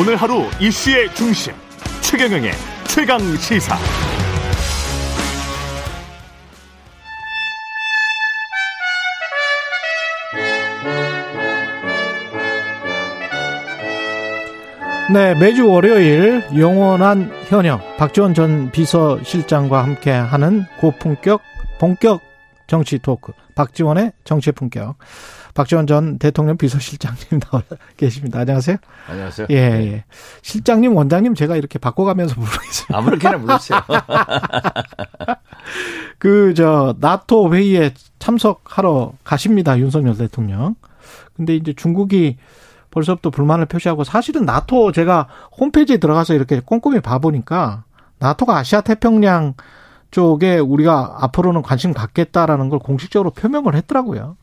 오늘 하루 이슈의 중심 최경영의 최강 시사. 네, 매주 월요일 영원한 현역 박지원 전 비서실장과 함께 하는 고품격 본격 정치 토크 박지원의 정치 품격 박지원 전 대통령 비서실장님 나와 계십니다. 안녕하세요. 안녕하세요. 예, 예. 실장님, 원장님 제가 이렇게 바꿔가면서 부르겠습니다. 아무렇게나 불러주세요. 그, 저, 나토 회의에 참석하러 가십니다. 윤석열 대통령. 근데 이제 중국이 벌써부터 불만을 표시하고 사실은 나토 제가 홈페이지에 들어가서 이렇게 꼼꼼히 봐보니까 나토가 아시아 태평양 쪽에 우리가 앞으로는 관심 갖겠다라는 걸 공식적으로 표명을 했더라고요.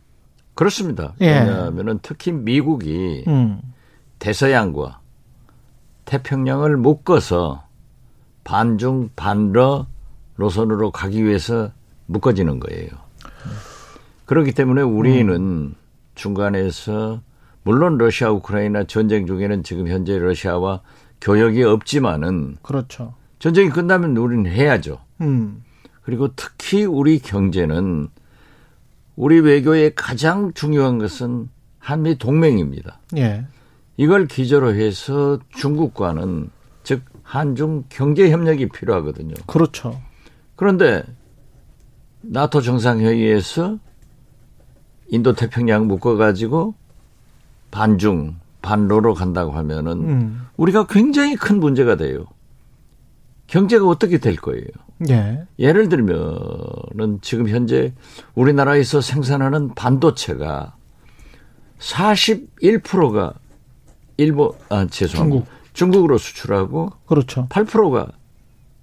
그렇습니다. 예. 왜냐하면 특히 미국이 음. 대서양과 태평양을 묶어서 반중 반러 노선으로 가기 위해서 묶어지는 거예요. 그렇기 때문에 우리는 음. 중간에서 물론 러시아 우크라이나 전쟁 중에는 지금 현재 러시아와 교역이 없지만은 그렇죠. 전쟁이 끝나면 우리는 해야죠. 음. 그리고 특히 우리 경제는 우리 외교의 가장 중요한 것은 한미 동맹입니다. 예. 이걸 기조로 해서 중국과는 즉 한중 경제 협력이 필요하거든요. 그렇죠. 그런데 나토 정상회의에서 인도 태평양 묶어 가지고 반중 반로로 간다고 하면은 음. 우리가 굉장히 큰 문제가 돼요. 경제가 어떻게 될 거예요? 예. 예를 들면은 지금 현재 우리나라에서 생산하는 반도체가 41%가 일본 아 죄송합니다. 중국. 으로 수출하고 그렇죠. 8%가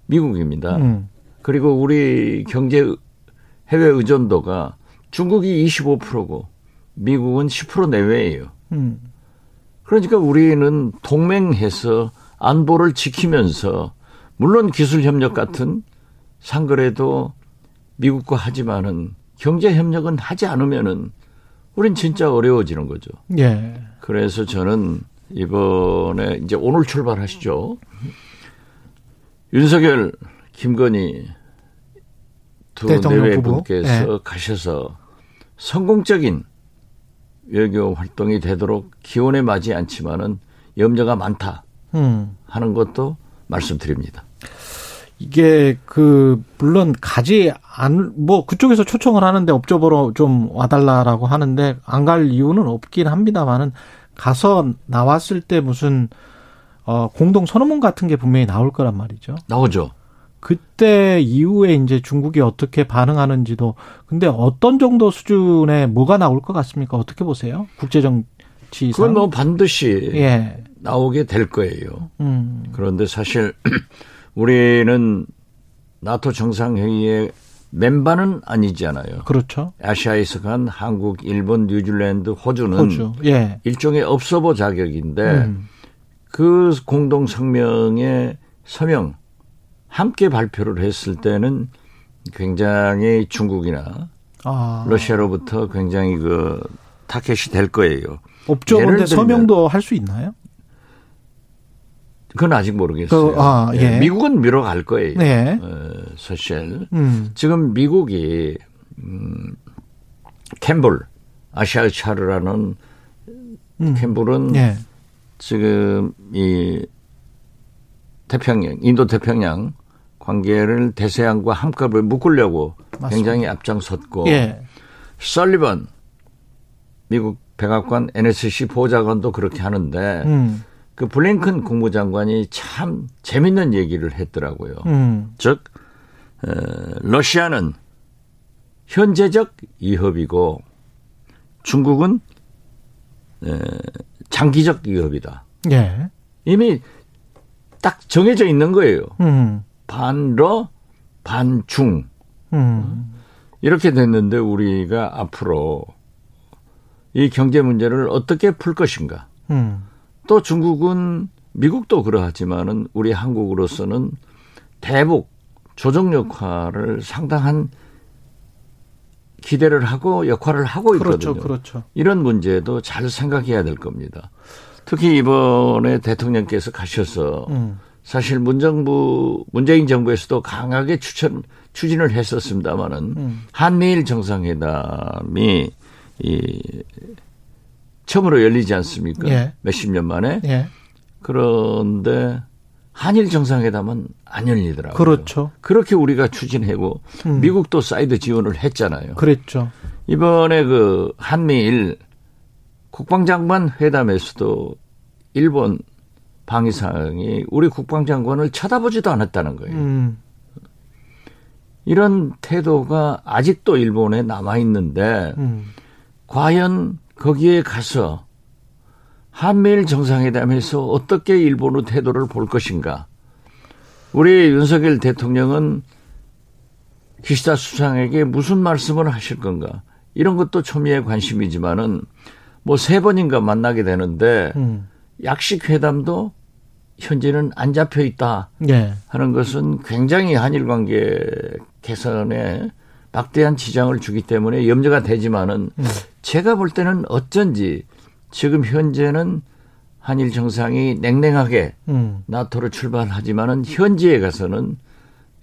미국입니다. 음. 그리고 우리 경제 해외 의존도가 중국이 25%고 미국은 10% 내외예요. 음. 그러니까 우리는 동맹해서 안보를 지키면서 물론 기술 협력 같은 상거래도 미국과 하지만은 경제 협력은 하지 않으면은 우린 진짜 어려워지는 거죠. 예. 그래서 저는 이번에 이제 오늘 출발하시죠. 윤석열, 김건희 두 내외. 분께서 네. 가셔서 성공적인 외교 활동이 되도록 기원에 맞지 않지만은 염려가 많다 음. 하는 것도 말씀드립니다. 이게 그 물론 가지 안 뭐 그쪽에서 초청을 하는데 업적으로 좀 와달라라고 하는데 안 갈 이유는 없긴 합니다만은 가서 나왔을 때 무슨 어 공동 선언문 같은 게 분명히 나올 거란 말이죠. 나오죠. 그때 이후에 이제 중국이 어떻게 반응하는지도 근데 어떤 정도 수준의 뭐가 나올 것 같습니까? 어떻게 보세요? 국제 정치상. 그건 뭐 반드시 예. 나오게 될 거예요. 음. 그런데 사실 우리는 나토 정상회의의 멤버는 아니잖아요. 그렇죠. 아시아에서 간 한국, 일본, 뉴질랜드, 호주는 호주. 예. 일종의 업소보 자격인데 음. 그 공동 성명의 서명 함께 발표를 했을 때는 굉장히 중국이나 아. 러시아로부터 굉장히 그 타켓이 될 거예요. 업종인데 서명도 할 수 있나요? 그건 아직 모르겠어요. 그, 아, 예. 미국은 밀어갈 거예요. 네. 어, 사실 음. 지금 미국이 음, 캠볼 아시아 차르라는 음. 캠볼은 예. 지금 이 태평양 인도 태평양 관계를 대서양과 한꺼번에 묶으려고 맞습니다. 굉장히 앞장섰고 예. 설리번 미국 백악관 NSC 보좌관도 그렇게 하는데 음. 그 블링컨 국무장관이 참 재밌는 얘기를 했더라고요. 음. 즉 어, 러시아는 현재적 위협이고 중국은 에, 장기적 위협이다. 예. 이미 딱 정해져 있는 거예요. 음. 반러 반중 음. 이렇게 됐는데 우리가 앞으로 이 경제 문제를 어떻게 풀 것인가? 음. 또 중국은 미국도 그러하지만은 우리 한국으로서는 대북 조정 역할을 상당한 기대를 하고 역할을 하고 있거든요. 그렇죠. 그렇죠. 이런 문제도 잘 생각해야 될 겁니다. 특히 이번에 대통령께서 가셔서 음. 사실 문정부 문재인 정부에서도 강하게 추천 추진을 했었습니다마는 음. 한미일 정상회담이 이 처음으로 열리지 않습니까? 예. 몇십 년 만에. 예. 그런데 한일 정상회담은 안 열리더라고요. 그렇죠. 그렇게 우리가 추진하고 음. 미국도 사이드 지원을 했잖아요. 그랬죠. 이번에 그 한미일 국방장관 회담에서도 일본 방위상이 우리 국방장관을 쳐다보지도 않았다는 거예요. 음. 이런 태도가 아직도 일본에 남아 있는데 음. 과연 거기에 가서 한미일 정상회담에서 어떻게 일본의 태도를 볼 것인가? 우리 윤석열 대통령은 기시다 수상에게 무슨 말씀을 하실 건가? 이런 것도 초미의 관심이지만은 뭐 세 번인가 만나게 되는데 음. 약식 회담도 현재는 안 잡혀 있다 예. 하는 것은 굉장히 한일 관계 개선에 막대한 지장을 주기 때문에 염려가 되지만은 음. 제가 볼 때는 어쩐지 지금 현재는 한일 정상이 냉랭하게 음. 나토로 출발하지만은 현지에 가서는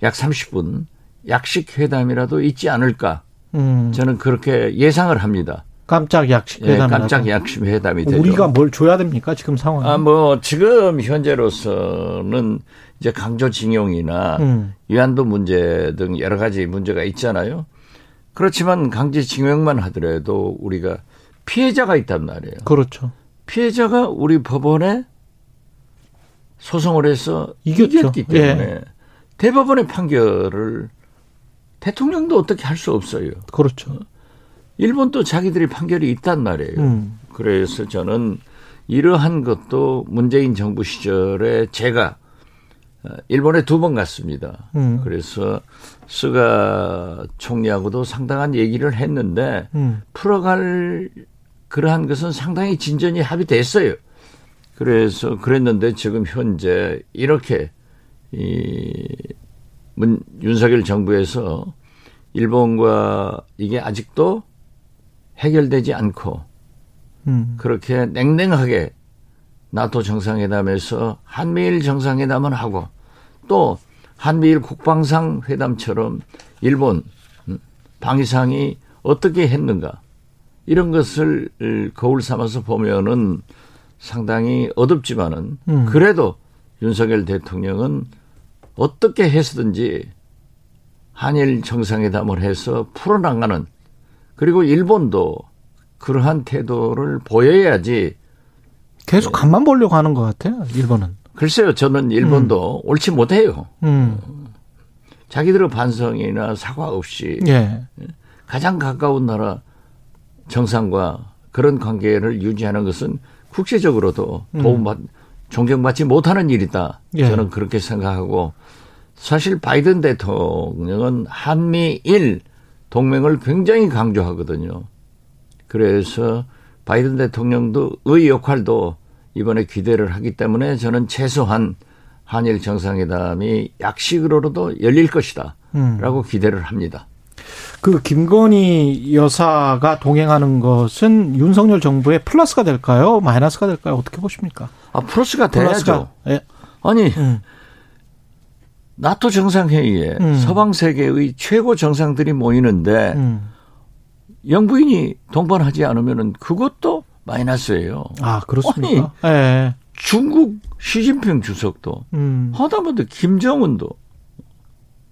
약 30분 약식 회담이라도 있지 않을까 음. 저는 그렇게 예상을 합니다. 깜짝 약식 예, 회담. 깜짝 약식 회담이 되죠. 우리가 뭘 줘야 됩니까? 지금 상황. 아, 뭐, 지금 현재로서는 이제 강조징용이나 음. 위안도 문제 등 여러 가지 문제가 있잖아요. 그렇지만 강제징용만 하더라도 우리가 피해자가 있단 말이에요. 그렇죠. 피해자가 우리 법원에 소송을 해서 이겼죠. 이겼기 때문에 대법원의 판결을 대통령도 어떻게 할 수 없어요. 그렇죠. 일본도 자기들이 판결이 있단 말이에요. 음. 그래서 저는 이러한 것도 문재인 정부 시절에 제가 어, 일본에 두 번 갔습니다. 음. 그래서 스가 총리하고도 상당한 얘기를 했는데 음. 풀어갈 그러한 것은 상당히 진전이 합의됐어요. 그래서 그랬는데 지금 현재 이렇게 이 문, 윤석열 정부에서 일본과 이게 아직도 해결되지 않고 음. 그렇게 냉랭하게 나토 정상회담에서 한미일 정상회담은 하고 또 한미일 국방상 회담처럼 일본 음, 방위상이 어떻게 했는가 이런 것을 거울 삼아서 보면은 상당히 어둡지만은 음. 그래도 윤석열 대통령은 어떻게 해서든지 한일 정상회담을 해서 풀어나가는 그리고 일본도 그러한 태도를 보여야지 계속 간만 보려고 하는 것 같아요. 일본은. 글쎄요 저는 일본도 옳지 못해요 음. 자기들의 반성이나 사과 없이 예. 가장 가까운 나라 정상과 그런 관계를 유지하는 것은 국제적으로도 도움받 존경받지 못하는 일이다. 예. 저는 그렇게 생각하고 사실 바이든 대통령은 한미일 동맹을 굉장히 강조하거든요. 그래서 바이든 대통령도 의 역할도 이번에 기대를 하기 때문에 저는 최소한 한일 정상회담이 약식으로라도 열릴 것이다. 음. 라고 기대를 합니다. 그 김건희 여사가 동행하는 것은 윤석열 정부의 플러스가 될까요? 마이너스가 될까요? 어떻게 보십니까? 아, 플러스가 돼야죠. 플러스가. 예. 아니, 음. 나토 정상회의에 음. 서방 세계의 최고 정상들이 모이는데 음. 영부인이 동반하지 않으면은 그것도 마이너스예요. 아, 그렇습니까? 예. 중국 시진핑 주석도 음. 하다못해 김정은도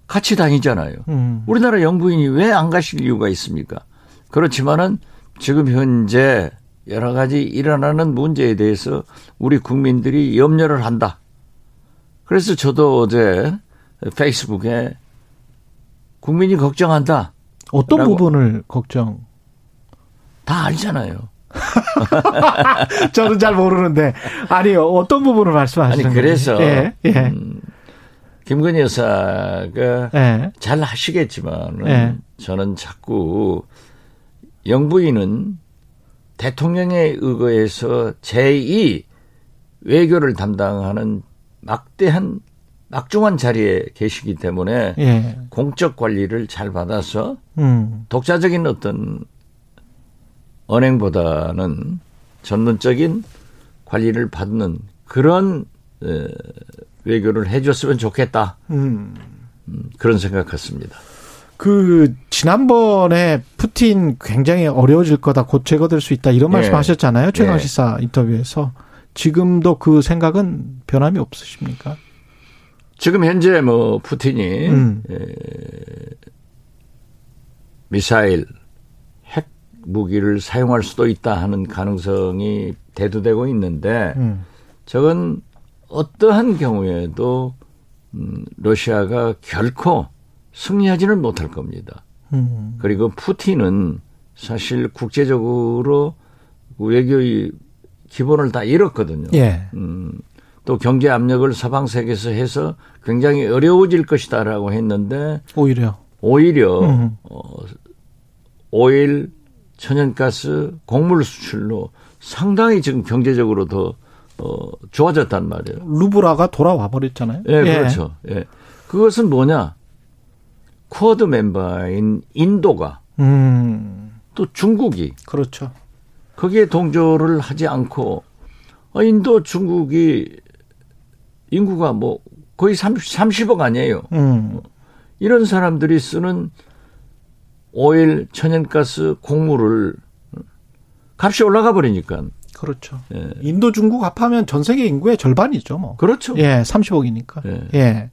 같이 다니잖아요. 음. 우리나라 영부인이 왜 안 가실 이유가 있습니까? 그렇지만은 지금 현재 여러 가지 일어나는 문제에 대해서 우리 국민들이 염려를 한다. 그래서 저도 어제 페이스북에 국민이 걱정한다. 어떤. 부분을 걱정? 다 알잖아요. 저는 잘 모르는데 아니요 어떤 부분을 말씀하시는 아니? 그래서 예, 예, 음, 김건희 여사가 예, 잘 하시겠지만 예. 저는 자꾸 영부인은 대통령에 의거해서 제2 외교를 담당하는 막대한 막중한 자리에 계시기 때문에 예, 공적 관리를 잘 받아서 음, 독자적인 어떤 언행보다는 전문적인 관리를 받는 그런 에, 외교를 해줬으면 좋겠다. 음. 음, 그런 생각 같습니다. 그 지난번에 푸틴 굉장히 어려워질 거다 곧 제거될 수 있다 이런 예. 말씀하셨잖아요 최강 예. 시사 인터뷰에서 지금도 그 생각은 변함이 없으십니까? 지금 현재 뭐 푸틴이 음. 에, 미사일 핵 무기를 사용할 수도 있다 하는 가능성이 대두되고 있는데 음. 저건 어떠한 경우에도 음, 러시아가 결코 승리하지는 못할 겁니다. 음. 그리고 푸틴은 사실 국제적으로 외교의 기본을 다 잃었거든요. 예. 음, 또 경제 압력을 서방 세계에서 해서 굉장히 어려워질 것이다라고 했는데 오히려 오히려 음. 어, 오일, 천연가스, 곡물 수출로 상당히 지금 경제적으로 더 어, 좋아졌단 말이에요. 루브라가 돌아와 버렸잖아요. 예, 그렇죠. 예. 그것은 뭐냐? 쿼드 멤버인 인도가 음. 또 중국이 그렇죠. 거기에 동조를 하지 않고 어, 인도 중국이 인구가 뭐 거의 30, 30 억 아니에요. 음. 이런 사람들이 쓰는 오일, 천연가스, 곡물을 값이 올라가 버리니까. 그렇죠. 예. 인도 중국 합하면 전 세계 인구의 절반이죠, 뭐. 그렇죠. 예, 30억이니까. 예. 예.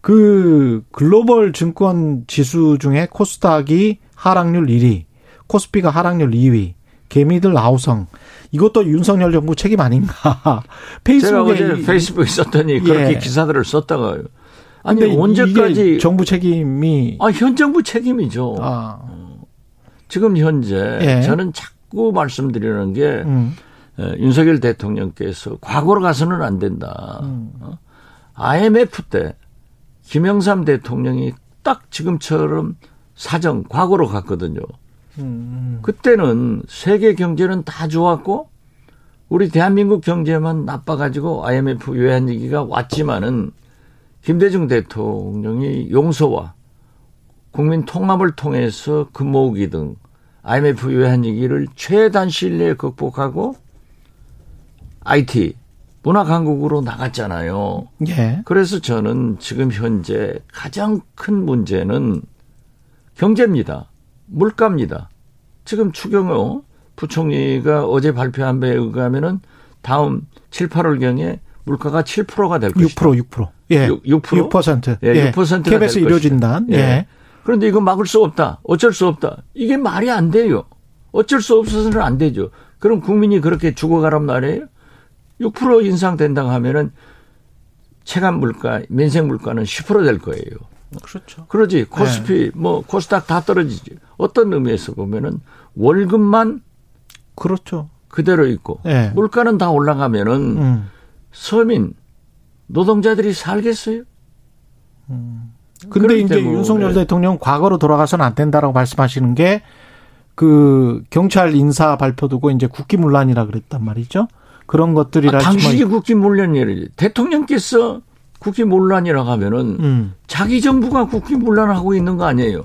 그 글로벌 증권 지수 중에 코스닥이 하락률 1위, 코스피가 하락률 2위, 개미들 아우성. 이것도 윤석열 정부 책임 아닌가? 제가 페이스북에 어제 이- 페이스북에 썼더니 그렇게 예. 기사들을 썼다가요. 아니 언제까지 정부 책임이 아, 현 정부 책임이죠. 아, 지금 현재 예. 저는 자꾸 말씀드리는 게 음, 에, 윤석열 대통령께서 과거로 가서는 안 된다. 음. 어? IMF 때 김영삼 대통령이 딱 지금처럼 사정 과거로 갔거든요. 음, 그때는 세계 경제는 다 좋았고 우리 대한민국 경제만 나빠가지고 IMF 외환 위기가 왔지만은 김대중 대통령이 용서와 국민 통합을 통해서 금모으기 등 IMF 외환 위기를 최단 시일 내에 극복하고 IT 문화 강국으로 나갔잖아요. 예, 그래서 저는 지금 현재 가장 큰 문제는 경제입니다. 물가입니다. 지금 추경호 부총리가 어제 발표한 바에 의하면은 다음 7, 8월경에 물가가 7%가 될 것이다. 6% 6% 예, 6, 6%? 6%. 예, 6%가 KBS 될 일요진단. 것이다. 예. 그런데 이거 막을 수 없다. 어쩔 수 없다. 이게 말이 안 돼요. 어쩔 수 없어서는 안 되죠. 그럼 국민이 그렇게 죽어가란 말이에요? 6% 인상된다고 하면은 체감 물가, 민생 물가는 10%될 거예요. 그렇죠. 그러지. 코스피, 뭐, 코스닥 다 떨어지지. 어떤 의미에서 보면은 월급만 그렇죠. 그대로 있고 예. 물가는 다 올라가면은 음. 서민, 노동자들이 살겠어요? 근데 그렇기 이제 때문에 윤석열 대통령 과거로 돌아가서는 안 된다라고 말씀하시는 게 그 경찰 인사 발표 두고 이제 국기문란이라 그랬단 말이죠. 그런 아, 것들이라 당신이 국기문란이래. 대통령께서 국기문란이라고 하면은 음. 자기 정부가 국기문란하고 있는 거 아니에요.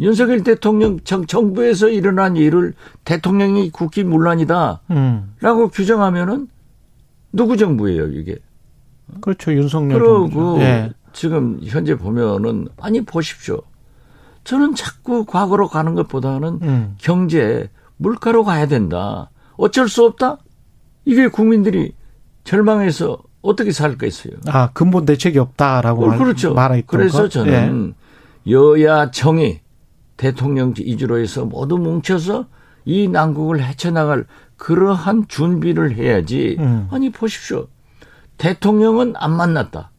윤석열 대통령 정, 정부에서 일어난 일을 대통령이 국기문란이다라고 음. 규정하면은 누구 정부예요 이게? 그렇죠. 윤석열 그러고 정부죠. 예. 지금 현재 보면은 아니 보십시오. 저는 자꾸 과거로 가는 것보다는 음. 경제 물가로 가야 된다. 어쩔 수 없다. 이게 국민들이 절망해서 어떻게 살겠어요? 아, 근본 대책이 없다라고 어, 말, 그렇죠. 말했던 그래서 거. 저는 여야 정의 대통령 이주로 해서 모두 뭉쳐서 이 난국을 헤쳐나갈 그러한 준비를 해야지. 음. 아니 보십시오. 대통령은 안 만났다.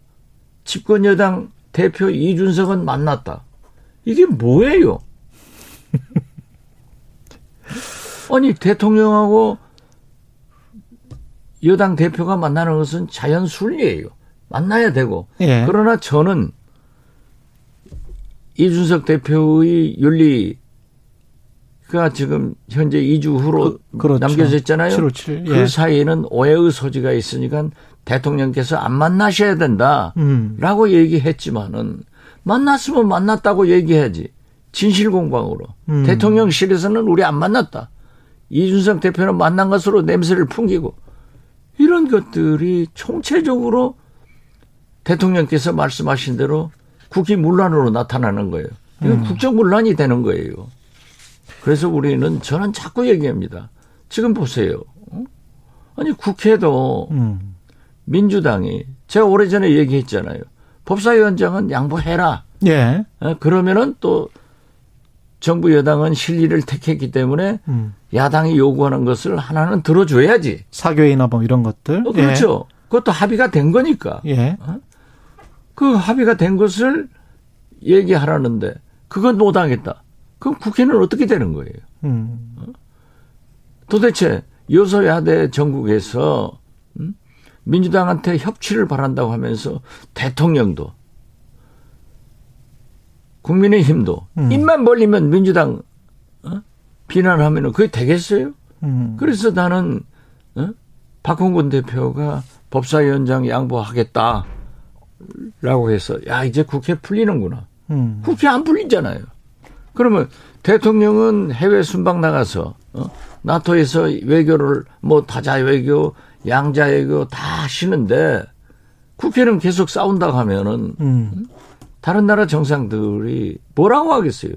집권 여당 대표 이준석은 만났다. 이게 뭐예요? 아니 대통령하고 여당 대표가 만나는 것은 자연 순리예요. 만나야 되고. 예. 그러나 저는 이준석 대표의 윤리가 지금 현재 2주 후로 그- 그렇죠. 남겨져 있잖아요. 7월 7일. 그 예. 사이에는 오해의 소지가 있으니까 대통령께서 안 만나셔야 된다. 음. 라고 얘기했지만은 만났으면 만났다고 얘기해야지. 진실 공방으로. 음. 대통령실에서는 우리 안 만났다. 이준석 대표는 만난 것으로 냄새를 풍기고 이런 것들이 총체적으로 대통령께서 말씀하신 대로 국기 문란으로 나타나는 거예요. 이건 음. 국정 문란이 되는 거예요. 그래서 우리는 저는 자꾸 얘기합니다. 지금 보세요. 어? 아니 국회도 음. 민주당이 제가 오래전에 얘기했잖아요. 법사위원장은 양보해라. 예. 어, 그러면은 또 정부 여당은 실리를 택했기 때문에 음. 야당이 요구하는 것을 하나는 들어줘야지. 사교이나 뭐 이런 것들. 어, 그렇죠. 예. 그것도 합의가 된 거니까. 예. 어? 그 합의가 된 것을 얘기하라는데 그건 못하겠다. 그럼 국회는 어떻게 되는 거예요? 음. 어? 도대체 여소야대 전국에서 음? 민주당한테 협치를 바란다고 하면서 대통령도 국민의힘도 음. 입만 벌리면 민주당 어? 비난하면 그게 되겠어요? 음. 그래서 나는 어? 박홍근 대표가 법사위원장 양보하겠다라고 해서 야 이제 국회 풀리는구나. 음. 국회 안 풀리잖아요. 그러면 대통령은 해외 순방 나가서 어? 나토에서 외교를 뭐 다자 외교, 양자 외교 다 하시는데 국회는 계속 싸운다고 하면은 음. 다른 나라 정상들이 뭐라고 하겠어요?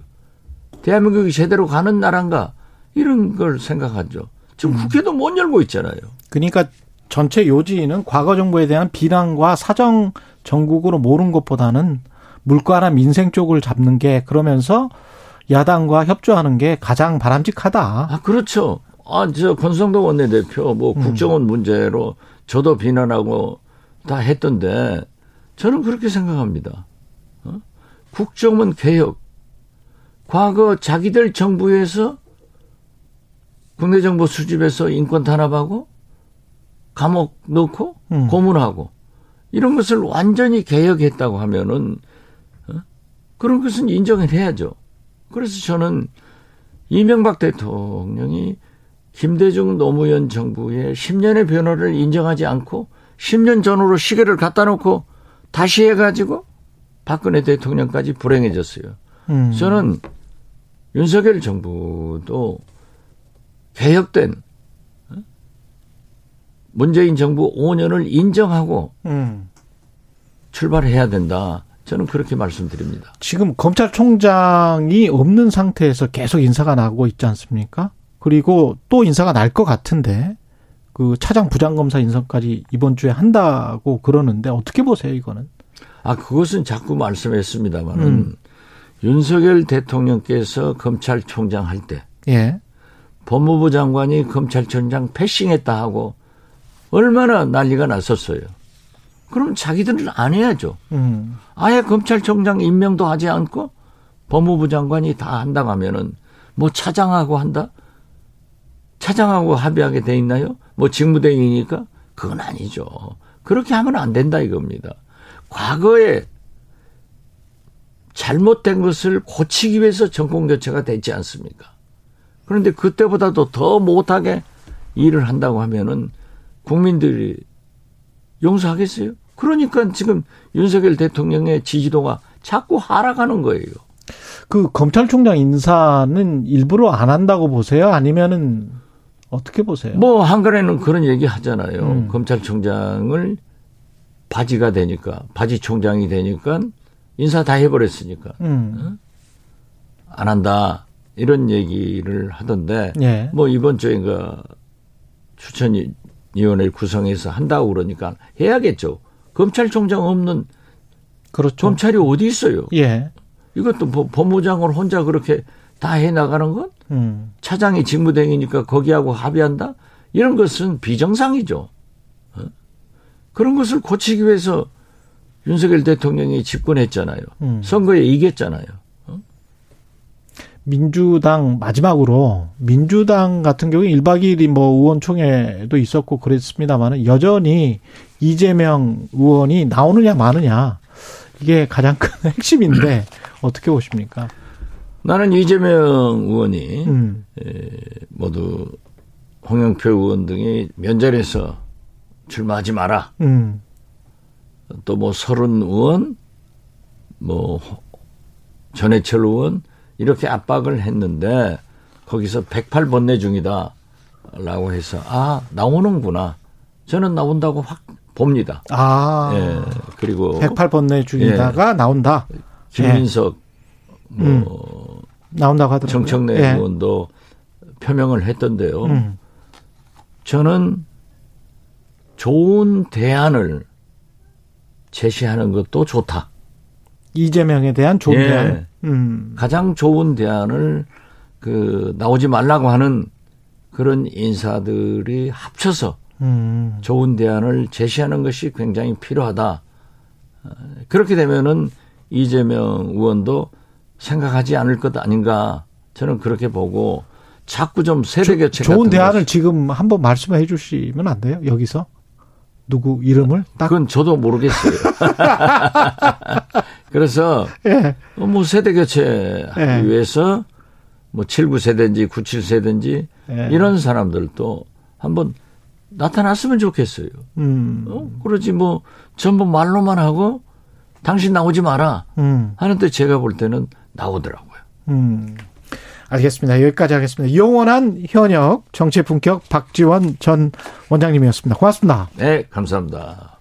대한민국이 제대로 가는 나라인가 이런 걸 생각하죠. 지금 음. 국회도 못 열고 있잖아요. 그러니까 전체 요지는 과거 정부에 대한 비난과 사정 전국으로 모른 것보다는 물가나 민생 쪽을 잡는 게 그러면서 야당과 협조하는 게 가장 바람직하다. 아, 그렇죠. 아, 저 권성도 원내대표 뭐 음. 국정원 음. 문제로 저도 비난하고 다 했던데 저는 그렇게 생각합니다. 어? 국정원 개혁. 과거 자기들 정부에서 국내 정보 수집해서 인권 탄압하고 감옥 넣고 음. 고문하고 이런 것을 완전히 개혁했다고 하면은 어? 그런 것은 인정을 해야죠. 그래서 저는 이명박 대통령이 김대중 노무현 정부의 10년의 변화를 인정하지 않고 10년 전으로 시계를 갖다 놓고 다시 해가지고 박근혜 대통령까지 불행해졌어요. 음. 저는 윤석열 정부도 개혁된 어? 문재인 정부 5년을 인정하고 음. 출발해야 된다. 저는 그렇게 말씀드립니다. 지금 검찰총장이 없는 상태에서 계속 인사가 나고 있지 않습니까? 그리고 또 인사가 날 것 같은데 그 차장 부장검사 인선까지 이번 주에 한다고 그러는데 어떻게 보세요 이거는? 아 그것은 자꾸 말씀했습니다만은 음. 윤석열 대통령께서 검찰총장 할 때, 예. 법무부 장관이 검찰총장 패싱했다 하고 얼마나 난리가 났었어요. 그럼 자기들은 안 해야죠. 음. 아예 검찰총장 임명도 하지 않고 법무부 장관이 다 한다고 하면은 뭐 차장하고 한다? 차장하고 합의하게 돼 있나요? 뭐 직무대행이니까? 그건 아니죠. 그렇게 하면 안 된다 이겁니다. 과거에 잘못된 것을 고치기 위해서 정권 교체가 됐지 않습니까? 그런데 그때보다도 더 못하게 일을 한다고 하면은 국민들이 용서하겠어요? 그러니까 지금 윤석열 대통령의 지지도가 자꾸 하락하는 거예요. 그 검찰총장 인사는 일부러 안 한다고 보세요? 아니면은 어떻게 보세요? 뭐 한간에는 그런 얘기 하잖아요. 음. 검찰총장을 바지가 되니까 바지 총장이 되니까 인사 다 해버렸으니까 음. 어? 안 한다 이런 얘기를 하던데 예. 뭐 이번 주에가 추천위원회 구성해서 한다고 그러니까 해야겠죠. 검찰총장 없는 그렇죠. 검찰이 어디 있어요? 예. 이것도 법무장을 혼자 그렇게 다 해 나가는 건 음. 차장이 직무대행이니까 거기하고 합의한다? 이런 것은 비정상이죠. 어? 그런 것을 고치기 위해서 윤석열 대통령이 집권했잖아요. 음. 선거에 이겼잖아요. 어? 민주당 마지막으로 민주당 같은 경우에 1박 2일이 뭐 의원총회도 있었고 그랬습니다만은 여전히 이재명 의원이 나오느냐 마느냐 이게 가장 큰 핵심인데 어떻게 보십니까? 나는 이재명 의원이 음. 에, 모두 홍영표 의원 등이 면전에서 출마하지 마라. 음. 또뭐 서른 의원, 뭐 전해철 의원 이렇게 압박을 했는데 거기서 108번 내 중이다라고 해서 아 나오는구나 저는 나온다고 확 봅니다. 아. 예. 그리고 108번 내 중이다가 나온다. 김민석 뭐 음. 나온다고 하더라고요. 정청래 예. 의원도 표명을 했던데요. 음. 저는 좋은 대안을 제시하는 것도 좋다. 이재명에 대한 좋은 예. 대안. 음. 가장 좋은 대안을 그 나오지 말라고 하는 그런 인사들이 합쳐서 음. 좋은 대안을 제시하는 것이 굉장히 필요하다. 어, 그렇게 되면은 이재명 의원도 생각하지 않을 것 아닌가 저는 그렇게 보고 자꾸 좀 세대 교체 좋은 대안을 것, 지금 한번 말씀해 주시면 안 돼요? 여기서 누구 이름을 딱 그건 저도 모르겠어요. 그래서 예. 어, 뭐 세대 교체 예. 하기 위해서 뭐 79세든지 97세든지 예. 이런 사람들도 한번 나타났으면 좋겠어요. 음. 어? 그러지 뭐 전부 말로만 하고 당신 나오지 마라 음. 하는데 제가 볼 때는 나오더라고요. 음. 알겠습니다. 여기까지 하겠습니다. 영원한 현역 정치의 품격 박지원 전 원장님이었습니다. 고맙습니다. 네, 감사합니다.